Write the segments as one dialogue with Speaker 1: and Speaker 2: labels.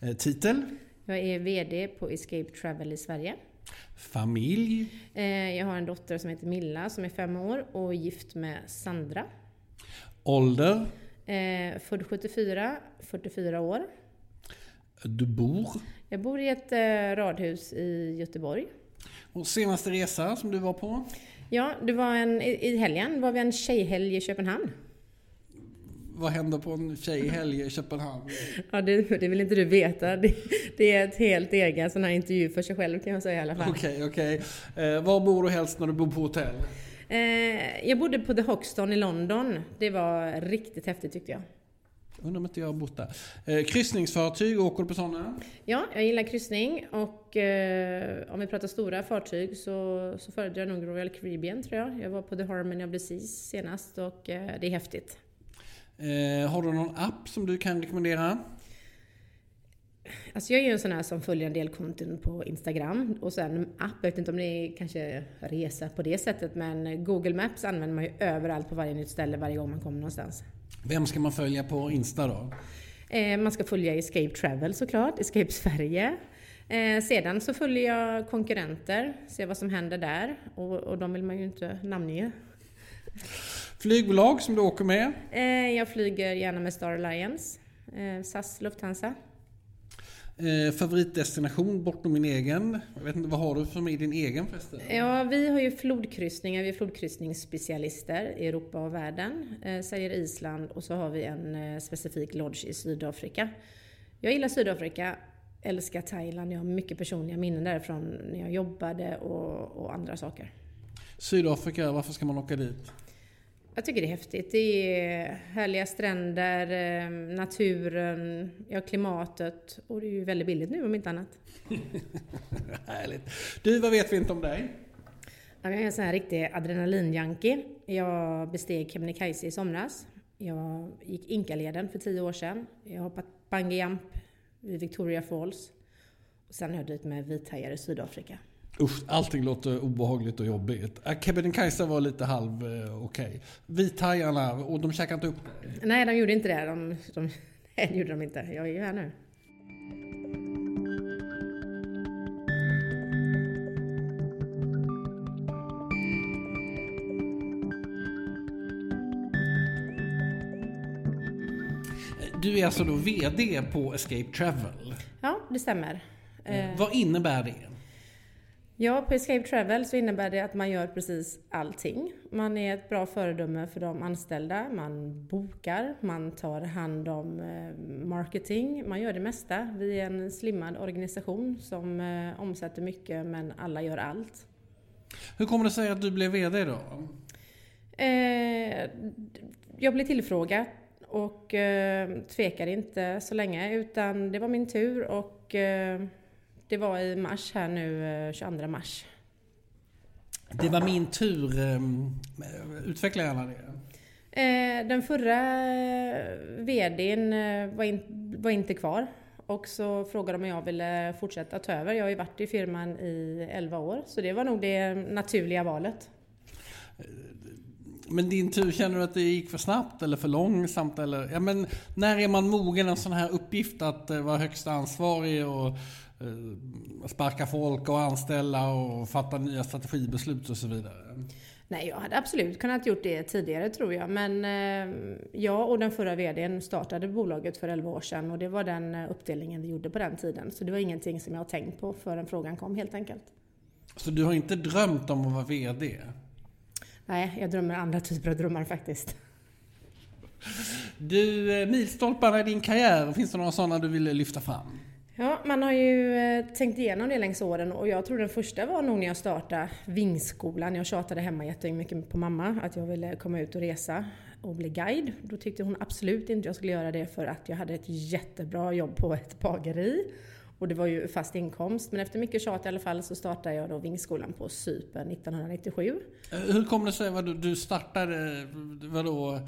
Speaker 1: Eh, titel,
Speaker 2: Jag är VD på Escape Travel i Sverige.
Speaker 1: familj,
Speaker 2: Eh, Jag har en dotter som heter Milla som är fem år och gift med Sandra.
Speaker 1: ålder,
Speaker 2: Eh, Född 74, 44 år.
Speaker 1: du bor
Speaker 2: Jag bor i ett radhus i Göteborg.
Speaker 1: och senaste resa som du var på.
Speaker 2: Ja, det var en, i i helgen var vi en tjejhelg i Köpenhamn.
Speaker 1: Vad händer på en tjejhelg i Köpenhamn?
Speaker 2: Ja, det, det vill inte du veta. Det, det är ett helt egen sån här intervju för sig själv kan jag säga i alla fall.
Speaker 1: Okej, okej. Eh, var bor du helst när du bor på hotell?
Speaker 2: Eh, jag bodde på The Hoxton i London. Det var riktigt häftigt tyckte jag.
Speaker 1: Undrar om inte jag har bott där. Eh, kryssningsfartyg, åker du på sådana?
Speaker 2: Ja, jag gillar kryssning och eh, om vi pratar stora fartyg så, så föredrar jag nog Royal Caribbean tror jag. Jag var på The Harmony of the Seas senast och eh, det är häftigt.
Speaker 1: Eh, har du någon app som du kan rekommendera?
Speaker 2: Alltså jag är ju en sån här som följer en del konton på Instagram och sen app, jag vet inte om är kanske resa på det sättet men Google Maps använder man ju överallt på varje nytt ställe varje gång man kommer någonstans.
Speaker 1: Vem ska man följa på Insta då?
Speaker 2: Eh, man ska följa Escape Travel såklart, Escape Sverige. Eh, sedan så följer jag konkurrenter, ser vad som händer där och, och de vill man ju inte namnge.
Speaker 1: Flygbolag som du åker med?
Speaker 2: Eh, jag flyger gärna med Star Alliance, eh, SAS, Lufthansa.
Speaker 1: Eh, favoritdestination bortom min egen? Jag vet inte, vad har du för mig i din egen förresten?
Speaker 2: Ja, vi har ju flodkryssningar, vi är flodkryssningsspecialister i Europa och världen, eh, säger Island och så har vi en eh, specifik lodge i Sydafrika. Jag gillar Sydafrika, älskar Thailand, jag har mycket personliga minnen därifrån när jag jobbade och, och andra saker.
Speaker 1: Sydafrika, varför ska man åka dit?
Speaker 2: Jag tycker det är häftigt. Det är härliga stränder, eh, naturen, ja klimatet och det är ju väldigt billigt nu om inte annat.
Speaker 1: Härligt. Du, vad vet vi inte om dig?
Speaker 2: Jag är en sån här riktig adrenalinjunkie. Jag besteg Kebnekaise i somras. Jag gick Inkaleden för tio år sedan. Jag har hoppat bungyjump vid Victoria Falls. Och sen har jag dit med vithajar i Sydafrika.
Speaker 1: Usch, allting låter obehagligt och jobbigt. Äh, Kebnekaise var lite halv eh, okej. Vithajarna, och de käkade inte upp?
Speaker 2: Nej, de gjorde inte det. De, de, nej, det gjorde de inte. Jag är ju här nu.
Speaker 1: Du är alltså då VD på Escape Travel.
Speaker 2: Ja, det stämmer. Eh,
Speaker 1: Vad innebär det?
Speaker 2: Ja, på Escape Travel så innebär det att man gör precis allting. Man är ett bra föredöme för de anställda, man bokar, man tar hand om eh, marketing, man gör det mesta. Vi är en slimmad organisation som eh, omsätter mycket men alla gör allt.
Speaker 1: Hur kommer det sig att du blev VD då?
Speaker 2: Eh, jag blev tillfrågad och tvekade inte så länge utan det var min tur och det var i mars här nu, eh, 22 mars.
Speaker 1: Det var min tur. eh, Utveckla gärna det.
Speaker 2: Eh, den förra eh, VDn eh, var, in, var inte kvar och så frågade de om jag ville fortsätta ta över. Jag har ju varit i firman i 11 år så det var nog det naturliga valet.
Speaker 1: Men din tur, känner du att det gick för snabbt eller för långsamt? Eller, ja, men när är man mogen en sån här uppgift att eh, vara högsta ansvarig och eh, sparka folk och anställa och fatta nya strategibeslut och så vidare?
Speaker 2: Nej, jag hade absolut kunnat gjort det tidigare tror jag. Men eh, jag och den förra VDn startade bolaget för 11 år sedan och det var den eh, uppdelningen vi gjorde på den tiden. Så det var ingenting som jag tänkt på förrän frågan kom helt enkelt.
Speaker 1: Så du har inte drömt om att vara VD?
Speaker 2: Nej, jag drömmer andra typer av drömmar faktiskt.
Speaker 1: Du, eh, milstolparna i din karriär, finns det några sådana du vill lyfta fram?
Speaker 2: Ja, man har ju eh, tänkt igenom det längs åren och jag tror den första var nog när jag startade Vingskolan. Jag tjatade hemma jättemycket på mamma att jag ville komma ut och resa och bli guide. Då tyckte hon absolut inte jag skulle göra det för att jag hade ett jättebra jobb på ett bageri. Och det var ju fast inkomst. Men efter mycket tjat i alla fall så startade jag då Vingskolan på Cypern 1997.
Speaker 1: Hur kom det sig att du startade, eh, vadå?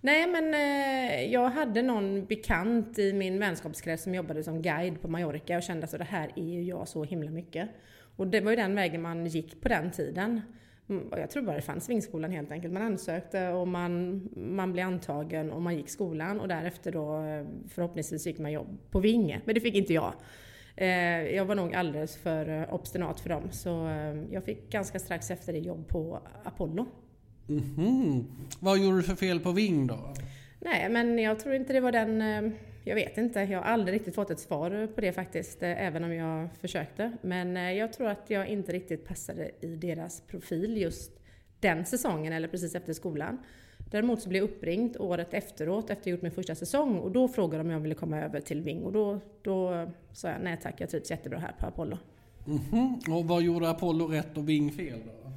Speaker 2: Nej men eh, jag hade någon bekant i min vänskapskrets som jobbade som guide på Mallorca och kände att alltså, det här är ju jag så himla mycket. Och det var ju den vägen man gick på den tiden. Mm, jag tror bara det fanns Vingskolan helt enkelt. Man ansökte och man, man blev antagen och man gick skolan och därefter då eh, förhoppningsvis gick man jobb på Vinge. Men det fick inte jag. Eh, jag var nog alldeles för eh, obstinat för dem så jag fick ganska strax efter det jobb på Apollo.
Speaker 1: Mm -hmm. Vad gjorde du för fel på Ving då?
Speaker 2: Nej men jag tror inte det var den jag vet inte, jag har aldrig riktigt fått ett svar på det faktiskt, eh, även om jag försökte. Men eh, jag tror att jag inte riktigt passade i deras profil just den säsongen eller precis efter skolan. Däremot så blev jag uppringd året efteråt, efter jag gjort min första säsong, och då frågade de om jag ville komma över till Ving. Och då, då sa jag nej tack, jag trivs jättebra här på Apollo.
Speaker 1: Mm -hmm. Och vad gjorde Apollo rätt och Ving fel då?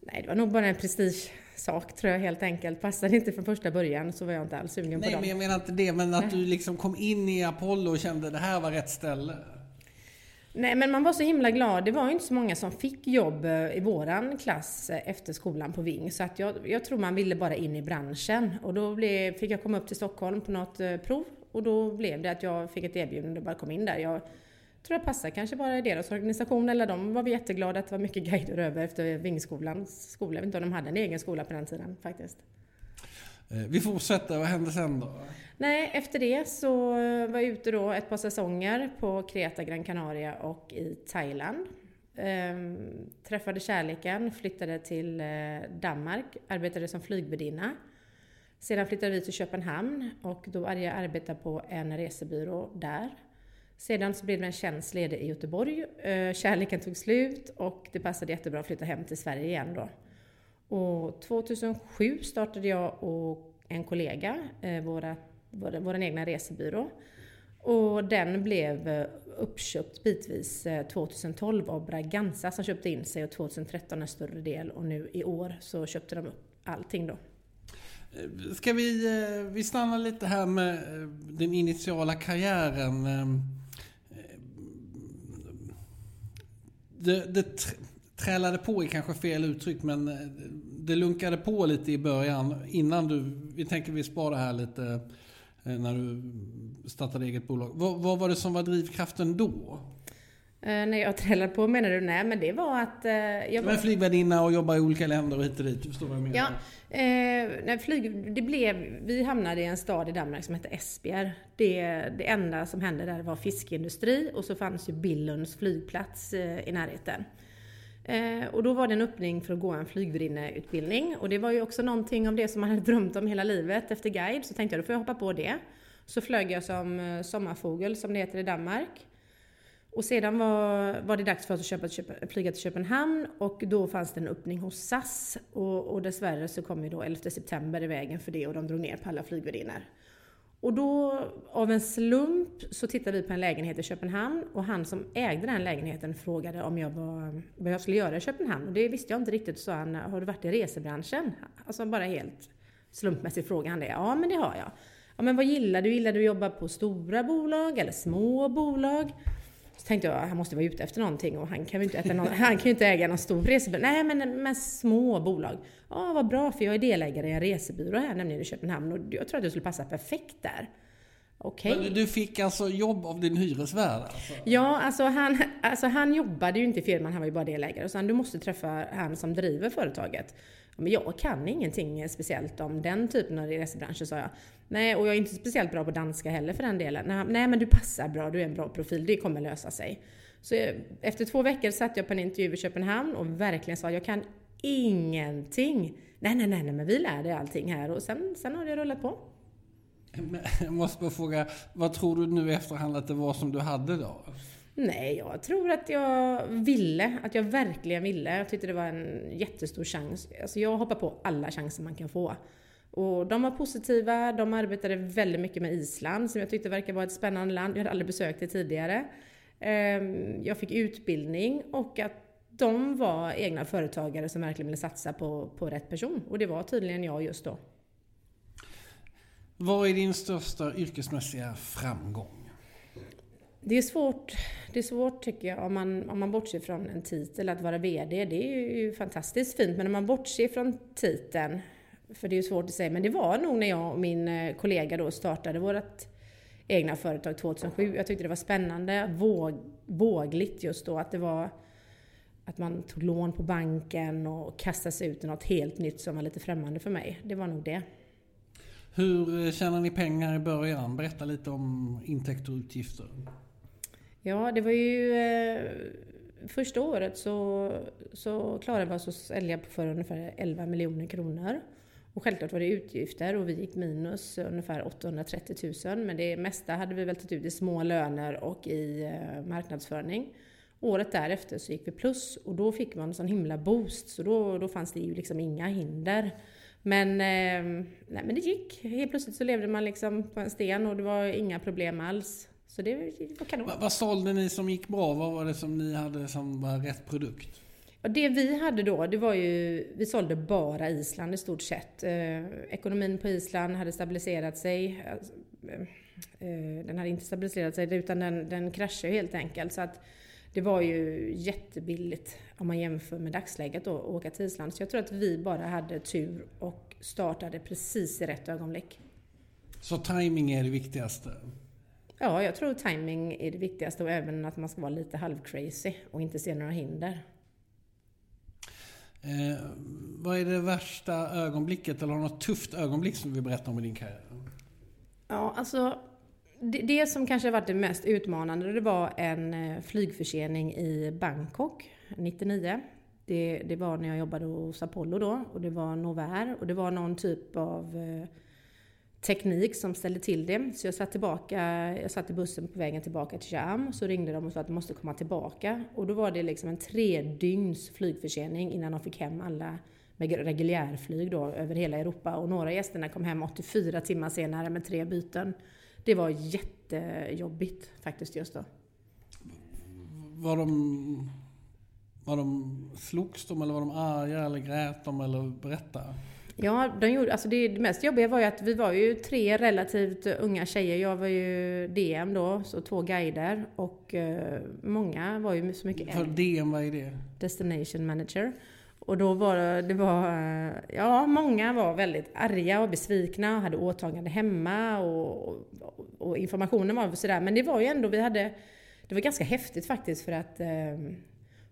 Speaker 2: Nej, det var nog bara en prestige sak tror jag helt enkelt. Passade inte från första början så var jag inte alls sugen
Speaker 1: Nej,
Speaker 2: på dem.
Speaker 1: Nej, men jag menar inte det. Men att du liksom kom in i Apollo och kände att det här var rätt ställe.
Speaker 2: Nej, men man var så himla glad. Det var ju inte så många som fick jobb eh, i våran klass eh, efter skolan på Ving. Så att jag, jag tror man ville bara in i branschen. Och då blev, fick jag komma upp till Stockholm på något eh, prov. Och då blev det att jag fick ett erbjudande och bara kom in där. Jag tror jag passar kanske bara i deras organisation. Eller de var vi jätteglada att det var mycket guider över efter Vingskolans skola. Jag vet inte om de hade en egen skola på den tiden faktiskt.
Speaker 1: Eh, vi fortsätter, vad hände sen då?
Speaker 2: Nej, efter det så var jag ute då ett par säsonger på Kreta, Gran Canaria och i Thailand. Ehm, träffade kärleken, flyttade till eh, Danmark, arbetade som flygvärdinna. Sedan flyttade vi till Köpenhamn och då började jag arbeta på en resebyrå där. Sedan så blev det en tjänst ledig i Göteborg. Eh, kärleken tog slut och det passade jättebra att flytta hem till Sverige igen då. Och 2007 startade jag och en kollega eh, våra, vår, vår egna resebyrå. Och den blev eh, uppköpt bitvis 2012 av Braganza som köpte in sig och 2013 en större del och nu i år så köpte de upp allting då.
Speaker 1: Ska vi, vi stanna lite här med den initiala karriären ehm, det, det trälade på är kanske fel uttryck, men eh, det lunkade på lite i början innan du, vi tänker vi sparar här lite eh, när du startade eget bolag. Vad, vad var det som var drivkraften då?
Speaker 2: Uh, när jag trillade på menar du? Nej men det var att... Uh,
Speaker 1: jag var flygvärdinna och jobbade i olika länder och hit och dit. Du förstår vad jag menar?
Speaker 2: Ja, uh, när flyg, det blev, vi hamnade i en stad i Danmark som hette Esbjerg. Det, det enda som hände där var fiskeindustri och så fanns ju Billunds flygplats uh, i närheten. och då var det en öppning för att gå en flygvärdinneutbildning. Och det var ju också någonting av det som man hade drömt om hela livet efter guide. Så tänkte jag, då får jag hoppa på det. Så flög jag som sommarfågel, som det heter i Danmark. Och sedan var, var det dags för oss att köpa, köpa, flyga till Köpenhamn och då fanns det en öppning hos SAS. Och, och dessvärre så kom ju då 11 september i vägen för det och de drog ner på alla flygvärdinnor. Och då av en slump så tittade vi på en lägenhet i Köpenhamn och han som ägde den lägenheten frågade om jag var, vad jag skulle göra i Köpenhamn. Och det visste jag inte riktigt. Så han, har du varit i resebranschen? Alltså bara helt slumpmässigt frågade han det. Ja, men det har jag. Ja, men vad gillar du? Gillar du att jobba på stora bolag eller små bolag? Så tänkte jag, han måste vara ute efter någonting och han kan ju inte, äta någon, han kan inte äga någon stor resebyrå. Nej, men med små bolag. Ja, vad bra, för jag är delägare i en resebyrå här, nämligen i Köpenhamn och jag tror att du skulle passa perfekt där. Okej.
Speaker 1: Okay. Du fick alltså jobb av din hyresvärd? Alltså.
Speaker 2: Ja, alltså han, alltså han jobbade ju inte i firman, han var ju bara delägare. Så han, du måste träffa han som driver företaget. Men jag kan ingenting speciellt om den typen av resebranscher, sa jag. Nej, och jag är inte speciellt bra på danska heller för den delen. Nej, men du passar bra, du är en bra profil, det kommer lösa sig. Så eh, efter två veckor satt jag på en intervju i Köpenhamn och verkligen sa jag kan ingenting. Nej, nej, nej, nej men vi lär dig allting här och sen, sen har det rullat på.
Speaker 1: Jag måste bara fråga, vad tror du nu i efterhand att det var som du hade då?
Speaker 2: Nej, jag tror att jag ville. Att jag verkligen ville. Jag tyckte det var en jättestor chans. Alltså jag hoppar på alla chanser man kan få. Och de var positiva, de arbetade väldigt mycket med Island som jag tyckte verkar vara ett spännande land. Jag hade aldrig besökt det tidigare. Ehm, jag fick utbildning och att de var egna företagare som verkligen ville satsa på, på rätt person. Och det var tydligen jag just då.
Speaker 1: Vad är din största yrkesmässiga framgång?
Speaker 2: Det är svårt, det är svårt tycker jag om man, om man bortser från en titel. Att vara VD, det är ju fantastiskt fint. Men om man bortser från titeln, för det är ju svårt att säga. Men det var nog när jag och min eh, kollega då startade vårt egna företag 2007. Jag tyckte det var spännande, våg, vågligt just då. Att det var att man tog lån på banken och kastade sig ut i något helt nytt som var lite främmande för mig. Det var nog det.
Speaker 1: Hur eh, tjänar ni pengar i början? Berätta lite om intäkter och utgifter.
Speaker 2: Ja, det var ju... Eh, första året så, så klarade vi oss att sälja för ungefär 11 miljoner kronor. Och självklart var det utgifter och vi gick minus ungefär 830 000. Men det mesta hade vi väl tagit ut i små löner och i eh, marknadsföring. Året därefter så gick vi plus och då fick man en sån himla boost så då, då fanns det ju liksom inga hinder. Men, eh, nej, men det gick. Helt plötsligt så levde man liksom på en sten och det var inga problem alls. Så det, var kanon.
Speaker 1: Va, vad sålde ni som gick bra? Vad var det som ni hade som var rätt produkt?
Speaker 2: Och det vi hade då, det var ju, vi sålde bara Island i stort sett. Eh, ekonomin på Island hade stabiliserat sig. Eh, eh den hade inte stabiliserat sig utan den, den kraschade helt enkelt. Så att det var ju jättebilligt om man jämför med dagsläget då, att åka till Island. Så jag tror att vi bara hade tur och startade precis i rätt ögonblick.
Speaker 1: Så timing är det viktigaste?
Speaker 2: Ja, jag tror timing är det viktigaste och även att man ska vara lite halvcrazy och inte se några hinder.
Speaker 1: Eh, vad är det värsta ögonblicket eller något tufft ögonblick som du vill berätta om i din karriär?
Speaker 2: Ja, alltså det, det som kanske varit det mest utmanande det var en eh, flygförsening i Bangkok 99. Det, det var när jag jobbade hos Apollo då och det var Novair och det var någon typ av eh, teknik som ställde till det. Så jag satt tillbaka, jag satt i bussen på vägen tillbaka till Sham och så ringde de och sa att de måste komma tillbaka. Och då var det liksom en tre dygns flygförsening innan de fick hem alla med reguljärflyg då över hela Europa. Och några gästerna kom hem 84 timmar senare med tre byten. Det var jättejobbigt faktiskt just då.
Speaker 1: Var de, var de slogs de eller var de arga eller grät de eller berättade?
Speaker 2: Ja, de gjorde, alltså det, det mest jobbiga var ju att vi var ju tre relativt unga tjejer. Jag var ju DM då, så två guider. Och uh, många var ju så mycket
Speaker 1: För DM, vad är det?
Speaker 2: Destination Manager. Och då var det, det var, eh, ja många var väldigt arga och besvikna och hade åtagande hemma och, och, och informationen var sådär. Men det var ju ändå, vi hade, det var ganska häftigt faktiskt för att eh,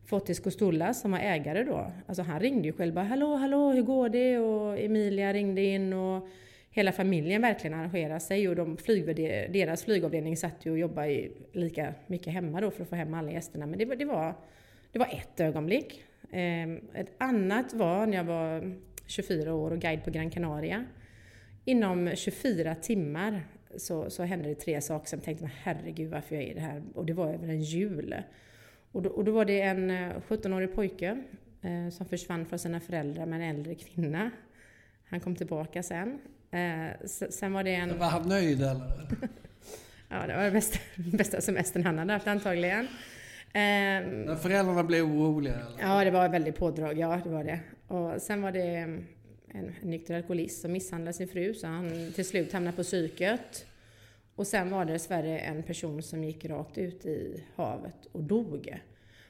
Speaker 2: Fotis Kostulla som var ägare då, alltså han ringde ju själv bara Hallå, hallå, hur går det? Och Emilia ringde in och hela familjen verkligen arrangerade sig och de flyg, deras flygavdelning satt ju och jobbade lika mycket hemma då för att få hem alla gästerna. Men det, det, var, det var ett ögonblick. Ehm, ett annat var när jag var 24 år och guide på Gran Canaria. Inom 24 timmar så, så hände det tre saker som jag tänkte, herregud varför jag är det här? Och det var över en jul. Och då, och då var det en 17-årig eh, pojke eh, som försvann från sina föräldrar med en äldre kvinna. Han kom tillbaka sen. Eh, sen var det en...
Speaker 1: Var han nöjd eller?
Speaker 2: ja, det var den bästa, bästa semestern han hade haft antagligen.
Speaker 1: Ehm, föräldrarna blev oroliga? Eller?
Speaker 2: Ja, det var väldigt pådrag. Ja, det var det. Och sen var det en, en nykter alkoholist som misshandlade sin fru, så han till slut hamnade på psyket. Och sen var det dessvärre en person som gick rakt ut i havet och dog.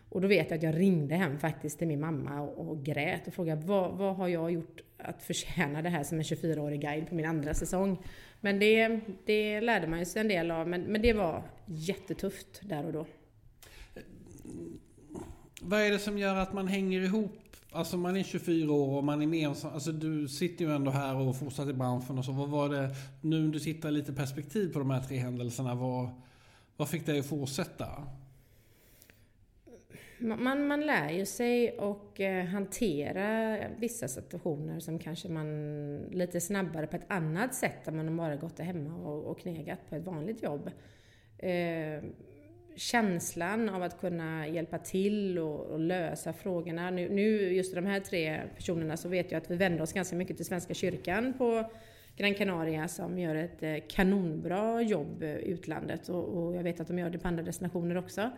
Speaker 2: Och då vet jag att jag ringde hem faktiskt till min mamma och, och grät och frågade vad, vad har jag gjort att förtjäna det här som en 24-årig guide på min andra säsong. Men det, det lärde man sig en del av, men, men det var jättetufft där och då.
Speaker 1: Vad är det som gör att man hänger ihop? Alltså man är 24 år och man är med Alltså du sitter ju ändå här och fortsatt i branschen och så. Vad var det, nu när du tittar lite perspektiv på de här tre händelserna, vad, vad fick dig att fortsätta?
Speaker 2: Man, man lär ju sig och eh, hantera vissa situationer som kanske man lite snabbare på ett annat sätt än man bara gått hemma och, och knegat på ett vanligt jobb. Eh, Känslan av att kunna hjälpa till och, och lösa frågorna. Nu, nu, just de här tre personerna, så vet jag att vi vänder oss ganska mycket till Svenska kyrkan på Gran Canaria som gör ett eh, kanonbra jobb i utlandet och, och, jag vet att de gör det på andra destinationer också.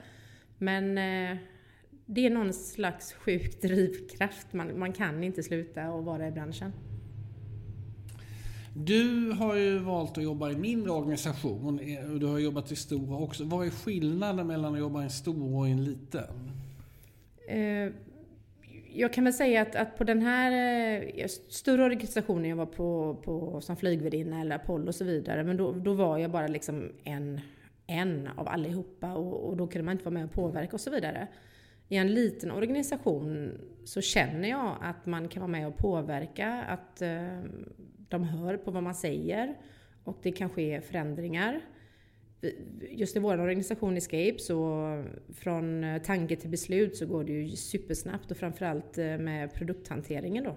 Speaker 2: Men eh, det är någon slags sjuk drivkraft. Man, man kan inte sluta att vara i branschen.
Speaker 1: Du har ju valt att jobba i mindre organisation eh, och du har jobbat i stora också. Vad är skillnaden mellan att jobba i en stor och i en liten?
Speaker 2: Eh, jag kan väl säga att, att på den här eh, större organisationen jag var på, på som flygvärdinna eller Apollo och så vidare, men då, då var jag bara liksom en, en av allihopa och, och då kunde man inte vara med och påverka och så vidare. I en liten organisation så känner jag att man kan vara med och påverka, att eh, de hör på vad man säger och det kan ske förändringar. Just i vår organisation Escape så från eh, tanke till beslut så går det ju supersnabbt och framförallt eh, med produkthanteringen då.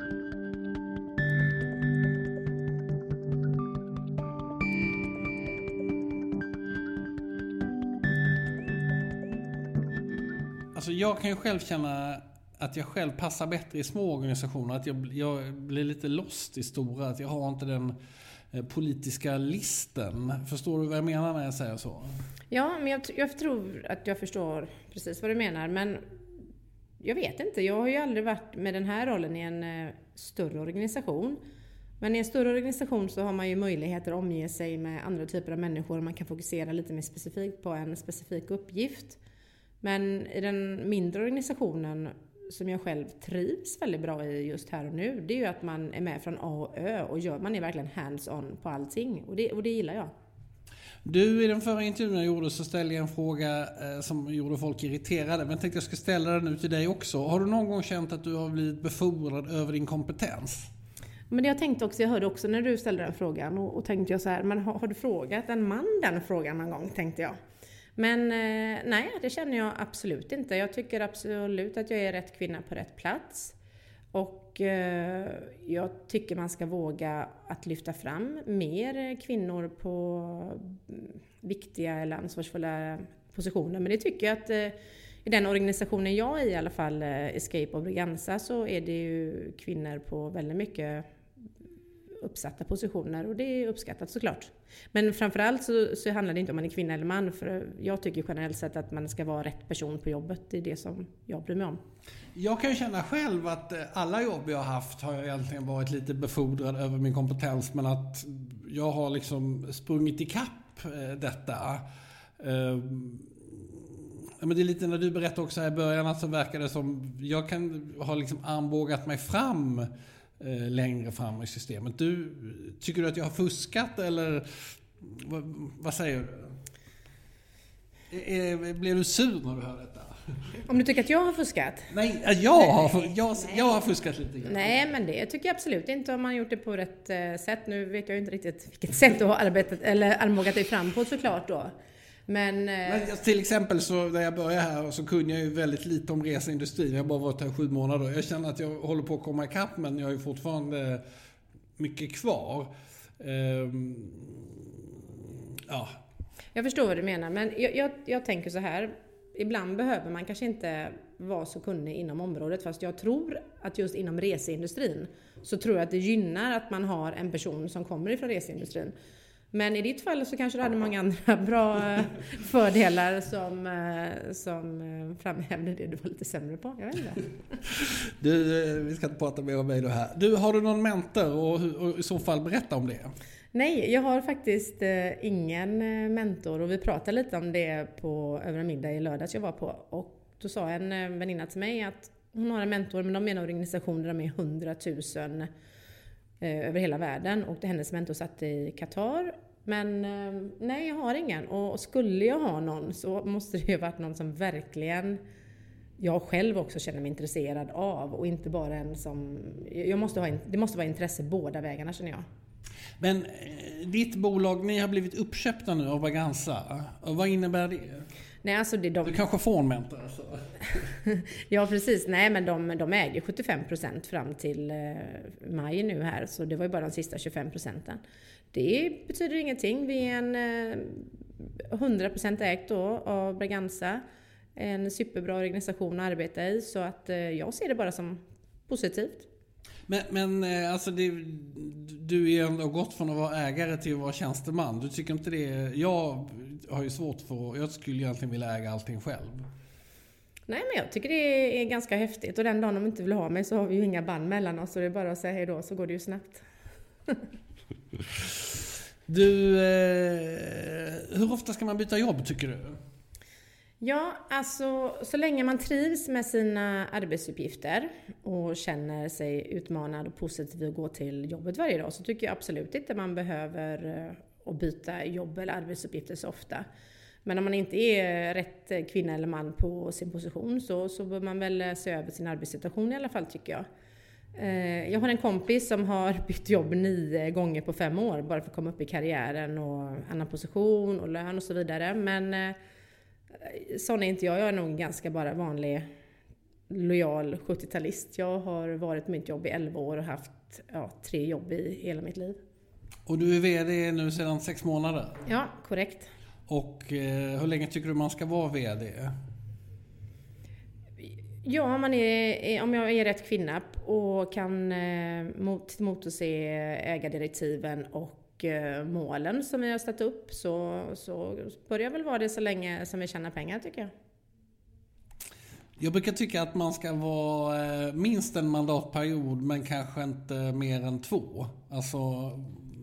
Speaker 1: Alltså jag kan ju själv känna att jag själv passar bättre i små organisationer. Att jag, jag blir lite lost i stora. Att jag har inte den eh, politiska listen. Förstår du vad jag menar när jag säger så?
Speaker 2: Ja, men jag, jag tror att jag förstår precis vad du menar. Men jag vet inte. Jag har ju aldrig varit med den här rollen i en eh, större organisation. Men i en större organisation så har man ju möjligheter att omge sig med andra typer av människor. Man kan fokusera lite mer specifikt på en specifik uppgift. Men i den mindre organisationen som jag själv trivs väldigt bra i just här och nu, det är ju att man är med från A och Ö och gör, man är verkligen hands-on på allting. Och det, och det gillar jag.
Speaker 1: Du, i den förra intervjun jag gjorde så ställde jag en fråga eh, som gjorde folk irriterade. Men jag tänkte jag ska ställa den nu till dig också. Har du någon gång känt att du har blivit befordrad över din kompetens?
Speaker 2: Men jag tänkte också, jag hörde också när du ställde den frågan och, och tänkte jag så här, men har, har, du frågat en man den frågan någon gång? Tänkte jag. Men eh, nej, det känner jag absolut inte. Jag tycker absolut att jag är rätt kvinna på rätt plats. Och eh, jag tycker man ska våga att lyfta fram mer kvinnor på mm, viktiga eller ansvarsfulla positioner. Men det tycker jag att eh, i den organisationen jag är i i alla fall, Escape och Briganza, så är det ju kvinnor på väldigt mycket uppsatta positioner och det är uppskattat såklart. Men framförallt så, så handlar det inte om man är kvinna eller man för jag tycker generellt sett att man ska vara rätt person på jobbet. Det är det som jag bryr mig om.
Speaker 1: Jag kan känna själv att eh, alla jobb jag har haft har jag egentligen varit lite befordrad över min kompetens men att jag har liksom sprungit ikapp eh, detta. Eh, men det är lite när du berättade också här i början att så verkar det som jag kan ha liksom armbågat mig fram längre fram i systemet. Du, tycker du att jag har fuskat eller vad, vad säger du? Är, blir du sur när du hör detta?
Speaker 2: Om du tycker att jag har fuskat?
Speaker 1: Nej, jag har, jag, jag har fuskat lite grann.
Speaker 2: Nej, men det tycker jag absolut inte om man gjort det på rätt eh, sätt. Nu vet jag inte riktigt vilket sätt du har arbetat eller armbågat dig fram på såklart då. Men, eh,
Speaker 1: Men, till exempel så när jag började här så kunde jag ju väldigt lite om reseindustrin. Jag har bara varit här sju månader. Jag känner att jag håller på att komma ikapp men jag har ju fortfarande mycket kvar. Um,
Speaker 2: ja. Jag förstår vad du menar men jag, jag, jag tänker så här. Ibland behöver man kanske inte vara så kunnig inom området fast jag tror att just inom reseindustrin så tror jag att det gynnar att man har en person som kommer ifrån reseindustrin. Men i ditt fall så kanske du hade många andra bra eh, fördelar som, eh, som eh, framhävde det du var lite sämre på. Jag vet inte.
Speaker 1: Du, vi ska inte prata mer om mig då här. Du, har du någon mentor och, och i så fall berätta om det.
Speaker 2: Nej, jag har faktiskt ingen mentor och vi pratade lite om det på över en middag i lördags jag var på. Och då sa en väninna till mig att hon har en mentor men de är en organisation där de är 100 000 Eh, Eh, över hela världen och hennes mentor satt i Qatar. Men eh, nej, jag har ingen. Och skulle jag ha någon så måste det ju varit någon som verkligen jag själv också känner mig intresserad av och inte bara en som... Jag måste ha, det måste vara intresse båda vägarna känner jag.
Speaker 1: Men eh, ditt bolag, ni har blivit uppköpta nu av Vaganza. Vad innebär det?
Speaker 2: Nej, alltså det, de...
Speaker 1: Du kanske får en mentor? Alltså.
Speaker 2: ja, precis. Nej, men de, de äger 75% fram till eh, maj nu här, så det var ju bara de sista 25 procenten. Det betyder ingenting. Vi är en eh, 100% ägt då av Braganza. En superbra organisation att arbeta i, så att eh, jag ser det bara som positivt.
Speaker 1: Men, men eh, alltså det, du är ändå gått från att vara ägare till att vara tjänsteman. Du tycker inte det? Jag har ju svårt för... Jag skulle egentligen vilja äga allting själv.
Speaker 2: Nej men jag tycker det är ganska häftigt och den dagen de inte vill ha mig så har vi ju inga band mellan oss och det är bara att säga hejdå så går det ju snabbt.
Speaker 1: du, eh, hur ofta ska man byta jobb tycker du?
Speaker 2: Ja, alltså så länge man trivs med sina arbetsuppgifter och känner sig utmanad och positiv att gå till jobbet varje dag så tycker jag absolut inte man behöver och byta jobb eller arbetsuppgifter så ofta. Men om man inte är rätt kvinna eller man på sin position så, så bör man väl se över sin arbetssituation i alla fall tycker jag. Eh, jag har en kompis som har bytt jobb nio gånger på fem år bara för att komma upp i karriären och annan position och lön och så vidare. Men eh, sån är inte jag. Jag är nog ganska bara vanlig lojal 70-talist. Jag har varit på mitt jobb i 11 år och haft ja, tre jobb i hela mitt liv.
Speaker 1: Och du är VD nu sedan sex månader?
Speaker 2: Ja, korrekt.
Speaker 1: Och eh, hur länge tycker du man ska vara VD?
Speaker 2: Ja, man är, om jag är rätt kvinna och kan eh, mot, motse ägardirektiven och eh, målen som vi har satt upp så, så börjar jag väl vara det så länge som vi tjänar pengar tycker jag.
Speaker 1: Jag brukar tycka att man ska vara eh, minst en mandatperiod men kanske inte mer än två. Alltså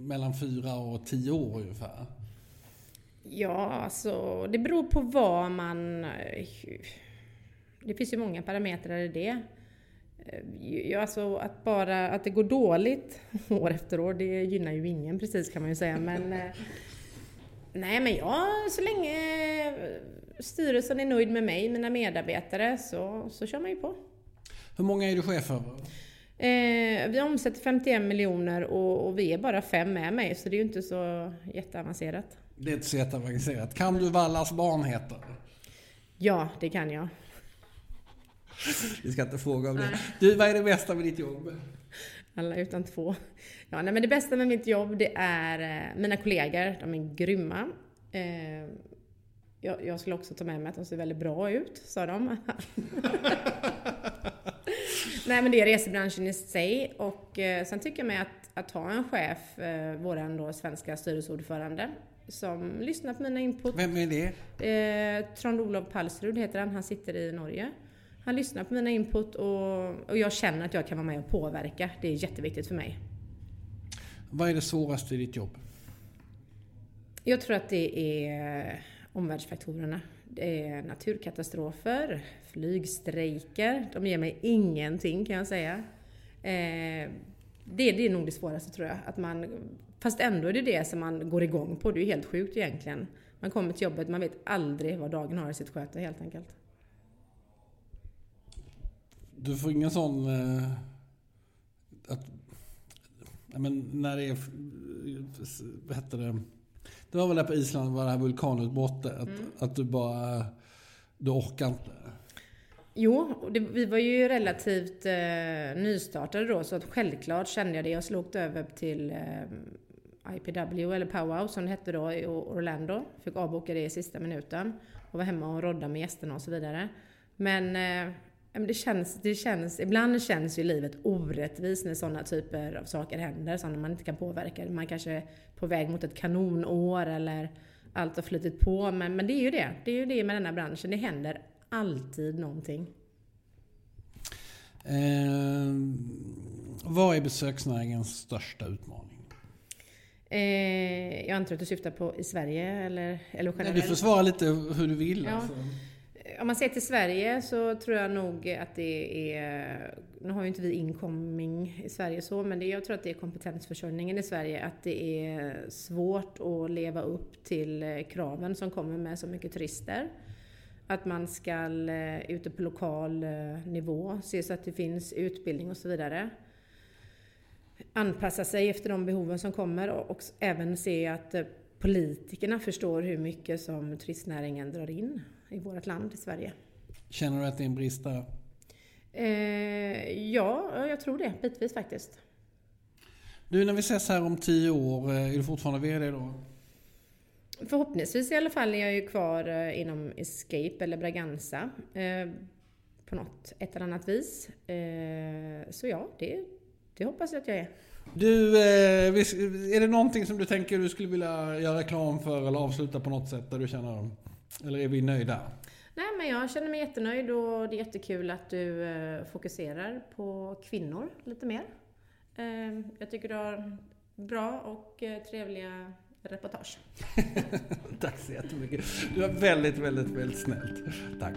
Speaker 1: mellan fyra och tio år ungefär.
Speaker 2: Ja, alltså det beror på vad man... Det finns ju många parametrar i det. Ja, alltså att bara att det går dåligt år efter år, det gynnar ju ingen precis kan man ju säga. Men, eh, nej, men ja, så länge styrelsen är nöjd med mig, mina medarbetare, så, så kör man ju på.
Speaker 1: Hur många är du chef över?
Speaker 2: Eh, vi omsätter 51 miljoner och, och, vi är bara fem med mig, så det är ju inte så jätteavancerat.
Speaker 1: Det är inte så jätteavancerat. Kan du vad allas barn heter?
Speaker 2: Ja, det kan jag.
Speaker 1: Vi ska inte fråga om det. Du, vad är det bästa med ditt jobb?
Speaker 2: Alla utan två. Ja, nej, men det bästa med mitt jobb det är eh, mina kollegor. De är grymma. Eh, jag, jag, skulle också ta med mig att de ser väldigt bra ut, sa de. nej men det är resebranschen i sig och eh, sen tycker jag mig att, att ha en chef, eh, våran då svenska styrelseordförande, som lyssnar på mina input.
Speaker 1: Vem är det?
Speaker 2: Eh, Trond-Olof Palsrud heter han, han sitter i Norge. Han lyssnar på mina input och, och jag känner att jag kan vara med och påverka. Det är jätteviktigt för mig.
Speaker 1: Vad är det svåraste i ditt jobb?
Speaker 2: Jag tror att det är omvärldsfaktorerna. Det är naturkatastrofer, flygstrejker. De ger mig ingenting kan jag säga. Eh, det, det är nog det svåraste tror jag. Att man, fast ändå är det det som man går igång på. Det är ju helt sjukt egentligen. Man kommer till jobbet, man vet aldrig vad dagen har i sitt sköte helt enkelt.
Speaker 1: Du får ingen sån... Eh, att, men när det är... Vad heter det? Det var väl där på Island, var det här vulkanutbrottet. Att, mm. att du bara... Du orkar inte.
Speaker 2: Jo, det, vi var ju relativt eh, nystartade då så att självklart kände jag det. Jag slog över till eh, IPW, eller Powwow som det hette då i Orlando. Fick avboka det i sista minuten och var hemma och rodda med gästerna och så vidare. Men eh, men det känns, det känns, ibland känns ju livet orättvist när sådana typer av saker händer, sådana man inte kan påverka. Man kanske är på väg mot ett kanonår eller allt har flutit på. Men, men det är ju det. Det är ju det med den här branschen. Det händer alltid någonting.
Speaker 1: Eh, vad är besöksnäringens största utmaning?
Speaker 2: Eh, jag antar att du syftar på i Sverige eller, eller
Speaker 1: generellt? Du får svara lite hur du vill. Ja. Alltså.
Speaker 2: Om man ser till Sverige så tror jag nog att det är, nu har ju inte vi incoming i Sverige så, men det, jag tror att det är kompetensförsörjningen i Sverige, att det är svårt att leva upp till eh, kraven som kommer med så mycket turister. Att man ska eh, ute på lokal eh, nivå se så att det finns utbildning och så vidare. Anpassa sig efter de behoven som kommer och även se att politikerna förstår hur mycket som turistnäringen drar in i vårt land, i Sverige.
Speaker 1: Känner du att det är en brist där?
Speaker 2: Eh, ja, jag tror det. Bitvis faktiskt.
Speaker 1: Du, när vi ses här om tio år, är du fortfarande VD då?
Speaker 2: Förhoppningsvis i alla fall är jag ju kvar eh, inom Escape eller Braganza. Eh, på något, ett eller annat vis. Eh, så ja, det, det hoppas jag att jag är.
Speaker 1: Du, är det någonting som du tänker du skulle vilja göra reklam för eller avsluta på något sätt där du känner, eller är vi nöjda?
Speaker 2: Nej, men jag känner mig jättenöjd och det är jättekul att du fokuserar på kvinnor lite mer. Jag tycker du har bra och trevliga reportage.
Speaker 1: Tack så jättemycket. Du var väldigt, väldigt, väldigt snällt. Tack.